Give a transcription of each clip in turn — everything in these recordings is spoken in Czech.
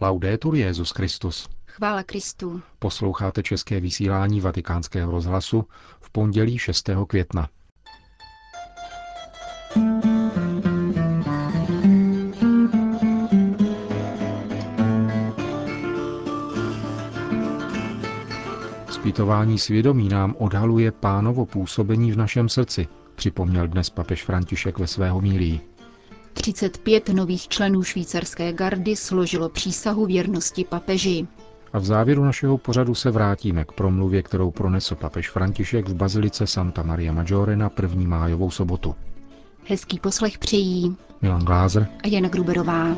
Laudetur Jezus Christus. Chvála Kristu. Posloucháte české vysílání Vatikánského rozhlasu v pondělí 6. května. Zpytování svědomí nám odhaluje pánovo působení v našem srdci, připomněl dnes papež František ve svého mílí. 35 nových členů švýcarské gardy složilo přísahu věrnosti papeži. A v závěru našeho pořadu se vrátíme k promluvě, kterou pronesl papež František v bazilice Santa Maria Maggiore na první májovou sobotu. Hezký poslech přejí Milan Glázer a Jana Gruberová.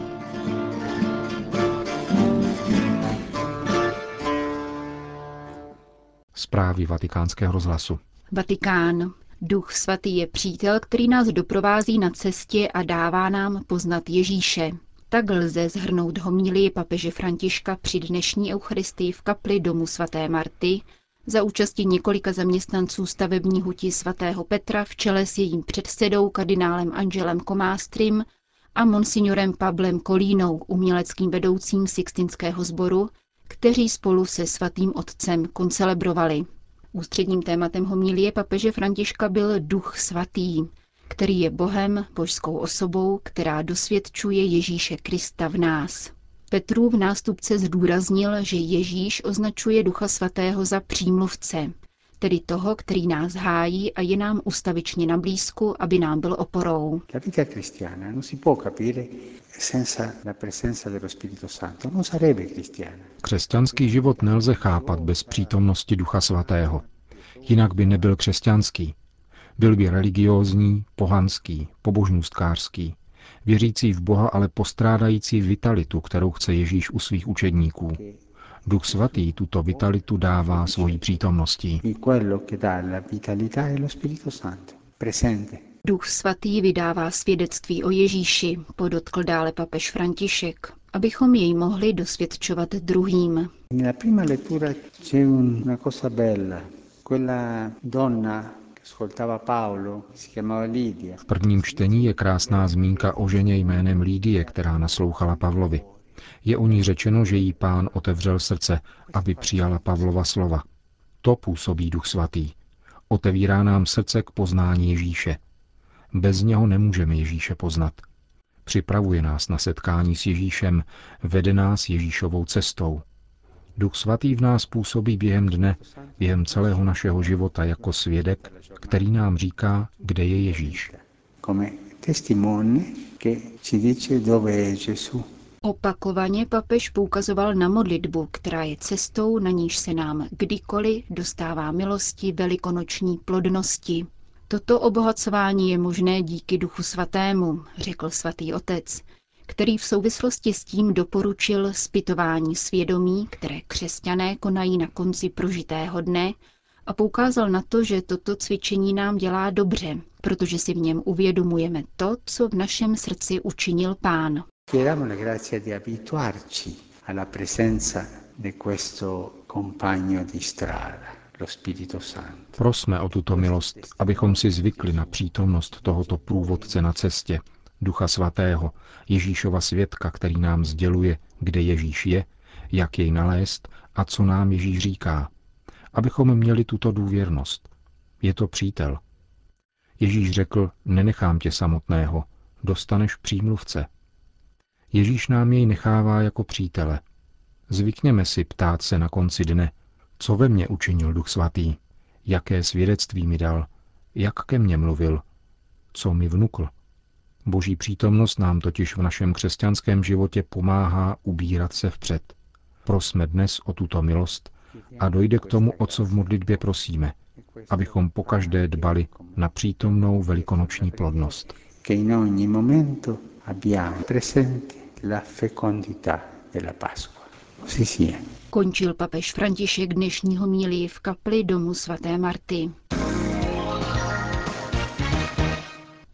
Zprávy vatikánského rozhlasu. Vatikán. Duch svatý je přítel, který nás doprovází na cestě a dává nám poznat Ježíše. Tak lze zhrnout homílii papeže Františka při dnešní eucharistii v kapli domu svaté Marty za účasti několika zaměstnanců stavební huti svatého Petra v čele s jejím předsedou kardinálem Angelem Komástrim a monsignorem Pablem Kolínou, uměleckým vedoucím Sixtinského sboru, kteří spolu se svatým otcem koncelebrovali. Ústředním tématem homilie papeže Františka byl duch svatý, který je Bohem, božskou osobou, která dosvědčuje Ježíše Krista v nás. Petrův nástupce zdůraznil, že Ježíš označuje Ducha Svatého za přímluvce, tedy toho, který nás hájí a je nám ustavičně na blízku, aby nám byl oporou. Křesťanský život nelze chápat bez přítomnosti Ducha Svatého. Jinak by nebyl křesťanský. Byl by religiózní, pohanský, pobožnůstkářský, věřící v Boha, ale postrádající vitalitu, kterou chce Ježíš u svých učedníků. Duch svatý tuto vitalitu dává svojí přítomností. Di quello che dà la vitalità è lo Spirito Santo, presente. Duch svatý vydává svědectví o Ježíši, podotkl dále papež František, abychom jej mohli dosvědčovat druhým. Nella prima lettura c'è una cosa bella. Quella donna che ascoltava Paolo, si chiamava Lidia. V prvním čtení je krásná zmínka o ženě jménem Lídie, která naslouchala Pavlovi. Je o ní řečeno, že jí pán otevřel srdce, aby přijala Pavlova slova. To působí Duch Svatý. Otevírá nám srdce k poznání Ježíše. Bez něho nemůžeme Ježíše poznat. Připravuje nás na setkání s Ježíšem, vede nás Ježíšovou cestou. Duch Svatý v nás působí během dne, během celého našeho života jako svědek, který nám říká, kde je Ježíš. Come testimone che ci dice dove è Gesù. Opakovaně papež poukazoval na modlitbu, která je cestou, na níž se nám kdykoliv dostává milosti velikonoční plodnosti. Toto obohacování je možné díky Duchu Svatému, řekl svatý otec, který v souvislosti s tím doporučil zpytování svědomí, které křesťané konají na konci prožitého dne a poukázal na to, že toto cvičení nám dělá dobře, protože si v něm uvědomujeme to, co v našem srdci učinil Pán. Chiediamo la grazia di abituarci alla presenza di questo compagno di strada. Prosme o tuto milost, abychom si zvykli na přítomnost tohoto průvodce na cestě, Ducha Svatého, Ježíšova svědka, který nám sděluje, kde Ježíš je, jak jej nalézt a co nám Ježíš říká. Abychom měli tuto důvěrnost. Je to přítel. Ježíš řekl, nenechám tě samotného, dostaneš přímluvce. Ježíš nám jej nechává jako přítele. Zvykněme si ptát se na konci dne, co ve mně učinil Duch Svatý, jaké svědectví mi dal, jak ke mně mluvil, co mi vnukl. Boží přítomnost nám totiž v našem křesťanském životě pomáhá ubírat se vpřed. Prosme dnes o tuto milost a dojde k tomu, o co v modlitbě prosíme, abychom pokaždé dbali na přítomnou velikonoční plodnost. Che in ogni momento abbiamo presente la fecondità della Pasqua. Così sia. Končil papež František dnešního mílí v kapli domu svaté Marty.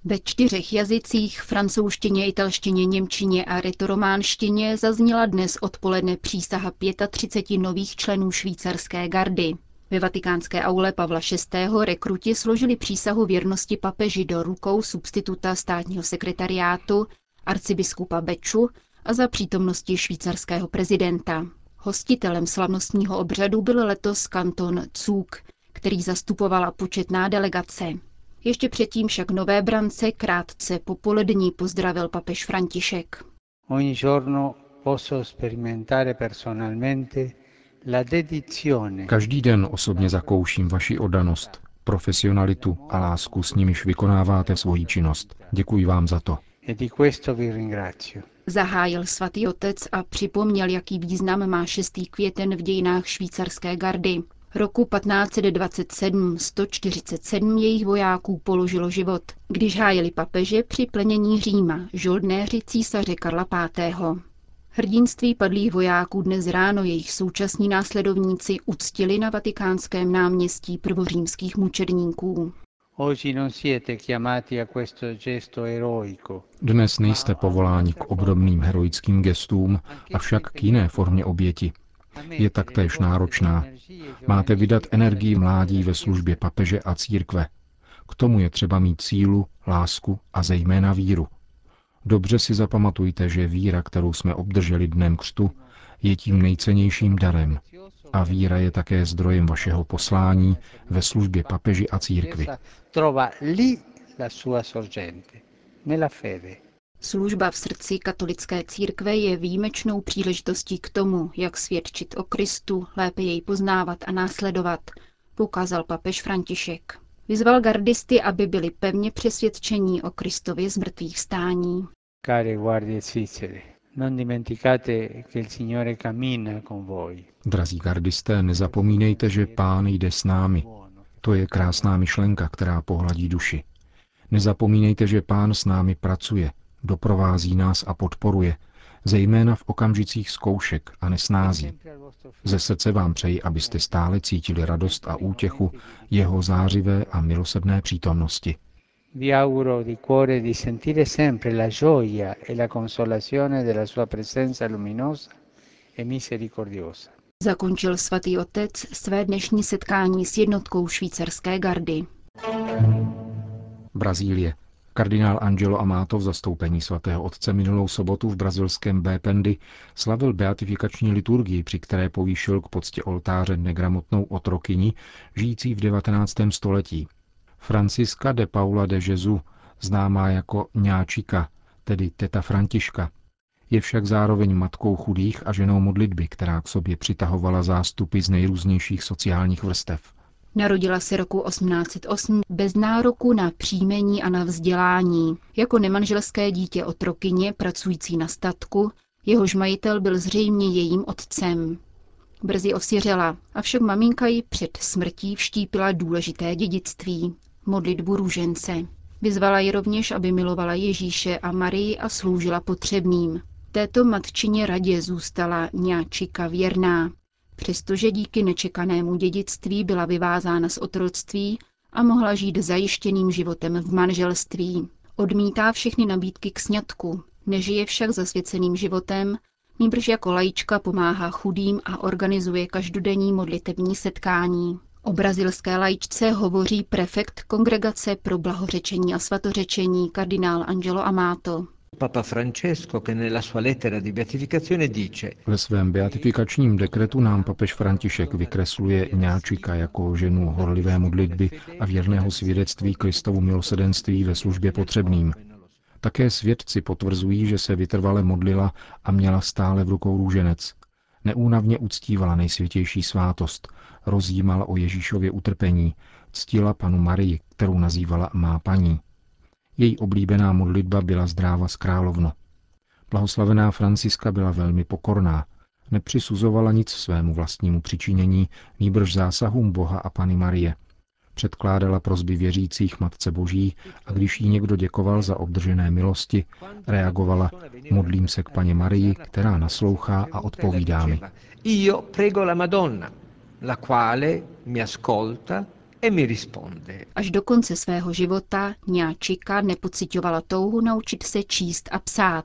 Ve čtyřech jazycích, francouzštině, italštině, němčině a retorománštině, zazněla dnes odpoledne přísaha 35 nových členů švýcarské gardy. Ve vatikánské aule Pavla VI. rekruti složili přísahu věrnosti papeži do rukou substituta státního sekretariátu, arcibiskupa Beču a za přítomnosti švýcarského prezidenta. Hostitelem slavnostního obřadu byl letos kanton Zug, který zastupovala početná delegace. Ještě předtím však nové brance krátce popolední pozdravil papež František. Ogni giorno posso sperimentare personalmente la dedizione. Každý den osobně zakouším vaši odanost, profesionalitu a lásku, s nimiž vykonáváte svoji činnost. Děkuji vám za to. E. Zahájil svatý otec a připomněl, jaký význam má 6. květen v dějinách švýcarské gardy. Roku 1527 147 jejich vojáků položilo život, když hájili papeže při plenění Říma, žoldnéři císaře Karla V. Hrdinství padlých vojáků dnes ráno jejich současní následovníci uctili na vatikánském náměstí prvořímských mučedníků. Dnes nejste povoláni k obdobným heroickým gestům, avšak k jiné formě oběti. Je taktéž náročná. Máte vydat energii mládí ve službě papeže a církve. K tomu je třeba mít sílu, lásku a zejména víru. Dobře si zapamatujte, že víra, kterou jsme obdrželi dnem křtu, je tím nejcennějším darem. A víra je také zdrojem vašeho poslání ve službě papeži a církvi. Služba v srdci katolické církve je výjimečnou příležitostí k tomu, jak svědčit o Kristu, lépe jej poznávat a následovat, poukázal papež František. Vyzval gardisty, aby byli pevně přesvědčení o Kristově zmrtvých stání. Care guardie svizzere, non dimenticate che il Signore cammina con voi. Drazí gardisté, nezapomínejte, že Pán jde s námi. To je krásná myšlenka, která pohladí duši. Nezapomínejte, že Pán s námi pracuje, doprovází nás a podporuje, zejména v okamžicích zkoušek a nesnází. Ze srdce vám přeji, abyste stále cítili radost a útěchu jeho zářivé a milosrdné přítomnosti. La e presenza luminosa e misericordiosa. Zakončil svatý otec své dnešní setkání s jednotkou švýcarské gardy. Brazílie. Kardinál Angelo Amato v zastoupení svatého otce minulou sobotu v brazilském Bépendy slavil beatifikační liturgii, při které povýšil k poctě oltáře negramotnou otrokyni, žijící v 19. století. Franciska de Paula de Jezu, známá jako Něčika, tedy teta Františka, je však zároveň matkou chudých a ženou modlitby, která k sobě přitahovala zástupy z nejrůznějších sociálních vrstev. Narodila se roku 1808 bez nároku na příjmení a na vzdělání. Jako nemanželské dítě otrokyně pracující na statku, jehož majitel byl zřejmě jejím otcem. Brzy osiřela, avšak maminka ji před smrtí vštípila důležité dědictví, modlitbu růžence. Vyzvala ji rovněž, aby milovala Ježíše a Marii a sloužila potřebným. Této matčině radě zůstala Něčika věrná, přestože díky nečekanému dědictví byla vyvázána z otroctví a mohla žít zajištěným životem v manželství. Odmítá všechny nabídky k sňatku, nežije však zasvěceným životem, nýbrž jako lajička pomáhá chudým a organizuje každodenní modlitební setkání. O brazilské lajičce hovoří prefekt Kongregace pro blahořečení a svatořečení kardinál Angelo Amato. Papa Francesco che nella sua lettera di beatificazione dice Ve svém beatifikačním dekretu nám papež František vykresluje Něčika jako ženu horlivé modlitby a věrného svědectví Kristovu milosedenství ve službě potřebným. Také svědci potvrzují, že se vytrvale modlila a měla stále v rukou růženec. Neúnavně uctívala nejsvětější svátost, rozjímala o Ježíšově utrpení, ctila panu Marii, kterou nazývala má paní. Její oblíbená modlitba byla zdráva z královno. Blahoslavená Franciska byla velmi pokorná, nepřisuzovala nic svému vlastnímu přičinění, nýbrž zásahům Boha a Pany Marie. Předkládala prozby věřících Matce Boží a když jí někdo děkoval za obdržené milosti, reagovala modlím se k Paně Marii, která naslouchá a odpovídá mi. Io prego la Madonna, la quale mi ascolta mi risponde. Až do konce svého života Něčika nepocitovala touhu naučit se číst a psát.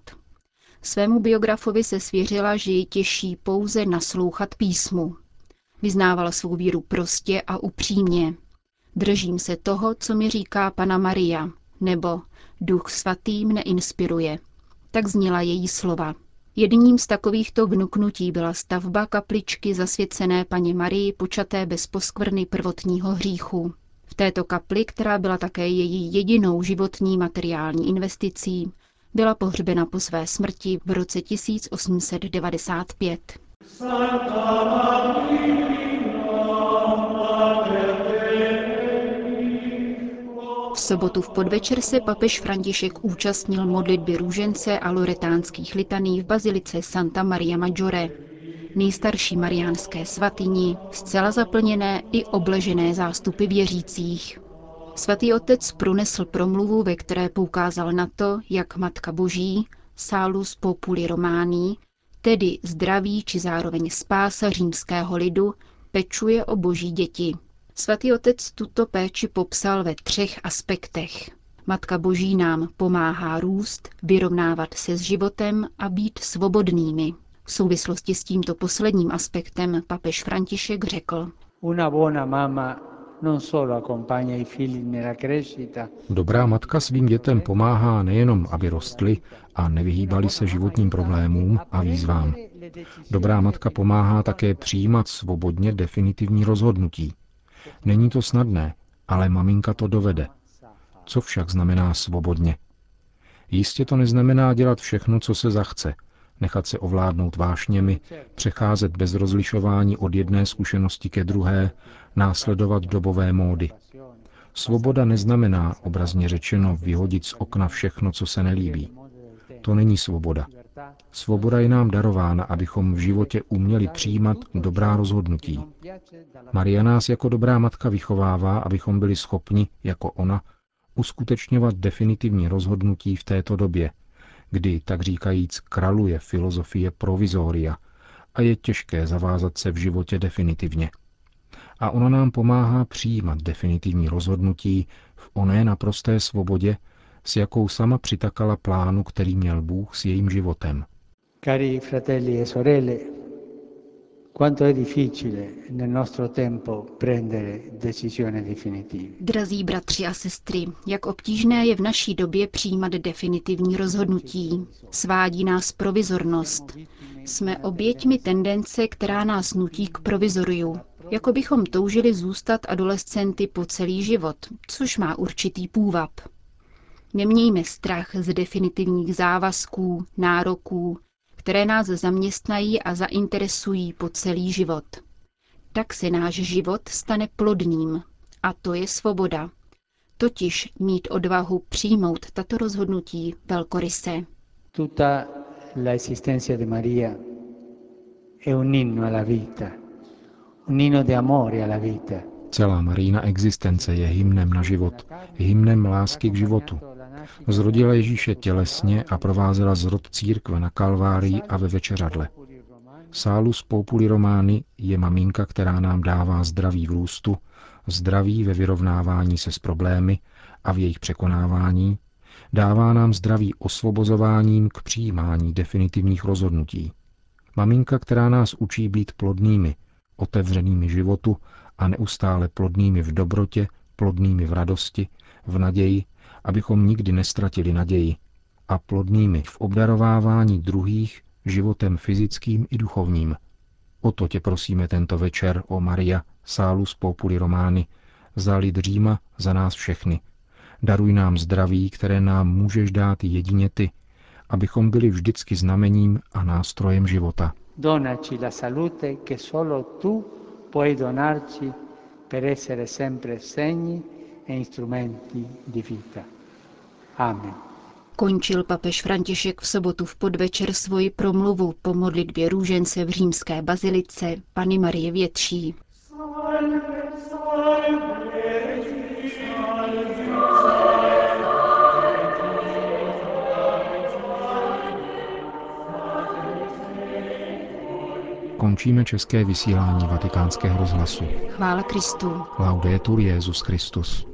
Svému biografovi se svěřila, že ji těší pouze naslouchat písmu. Vyznávala svou víru prostě a upřímně. Držím se toho, co mi říká Pana Maria, nebo Duch svatý mne inspiruje. Tak zněla její slova. Jedním z takovýchto vnuknutí byla stavba kapličky zasvěcené paně Marii počaté bez poskvrny prvotního hříchu. V této kapli, která byla také její jedinou životní materiální investicí, byla pohřbena po své smrti v roce 1895. V sobotu v podvečer se papež František účastnil modlitby růžence a loretánských litaní v bazilice Santa Maria Maggiore, nejstarší mariánské svatyni, zcela zaplněné i obležené zástupy věřících. Svatý otec pronesl promluvu, ve které poukázal na to, jak Matka Boží, Salus Populi Romání, tedy zdraví či zároveň spása římského lidu, pečuje o boží děti. Svatý otec tuto péči popsal ve třech aspektech. Matka Boží nám pomáhá růst, vyrovnávat se s životem a být svobodnými. V souvislosti s tímto posledním aspektem papež František řekl. Una buona mama Dobrá matka svým dětem pomáhá nejenom, aby rostly a nevyhýbali se životním problémům a výzvám. Dobrá matka pomáhá také přijímat svobodně definitivní rozhodnutí. Není to snadné, ale maminka to dovede. Co však znamená svobodně? Jistě to neznamená dělat všechno, co se zachce, nechat se ovládnout vášněmi, přecházet bez rozlišování od jedné zkušenosti ke druhé, následovat dobové módy. Svoboda neznamená, obrazně řečeno, vyhodit z okna všechno, co se nelíbí. To není svoboda. Svoboda je nám darována, abychom v životě uměli přijímat dobrá rozhodnutí. Maria nás jako dobrá matka vychovává, abychom byli schopni, jako ona, uskutečňovat definitivní rozhodnutí v této době, kdy, tak říkajíc, kraluje filozofie provizoria a je těžké zavázat se v životě definitivně. A ona nám pomáhá přijímat definitivní rozhodnutí v oné naprosté svobodě, s jakou sama přitakala plánu, který měl Bůh s jejím životem. Cari fratelli e sorelle, quanto è difficile nel nostro tempo prendere decisioni definitive. Drazí bratři a sestry, jak obtížné je v naší době přijímat definitivní rozhodnutí. Svádí nás provizornost. Jsme oběťmi tendence, která nás nutí k provizoriu. Jako bychom toužili zůstat adolescenty po celý život, což má určitý půvab. Nemějme strach z definitivních závazků, nároků, které nás zaměstnají a zainteresují po celý život. Tak se náš život stane plodným. A to je svoboda. Totiž mít odvahu přijmout tato rozhodnutí velkoryse. Tutta la existencia de Maria è un inno alla vita, un inno di amore alla vita. Celá Marína existence je hymnem na život, hymnem lásky k životu. Zrodila Ježíše tělesně a provázela zrod církve na Kalvárii a ve večeřadle. Sálus Populi Romány je maminka, která nám dává zdraví v růstu, zdraví ve vyrovnávání se s problémy a v jejich překonávání, dává nám zdraví osvobozováním k přijímání definitivních rozhodnutí. Maminka, která nás učí být plodnými, otevřenými životu a neustále plodnými v dobrotě, plodnými v radosti, v naději abychom nikdy nestratili naději a plodnými v obdarovávání druhých životem fyzickým i duchovním. O to tě prosíme tento večer, o Maria, Salus Populi Romány, za lid Říma, za nás všechny. Daruj nám zdraví, které nám můžeš dát jedině ty, abychom byli vždycky znamením a nástrojem života. Donaci la salute che solo tu puoi donarci per essere sempre segni e instrumenti di vita. Amen. Končil papež František v sobotu v podvečer svoji promluvu po modlitbě růžence v římské bazilice Pany Marie Větší. Končíme české vysílání vatikánského rozhlasu. Chvála Kristu. Laudetur Jezus Christus.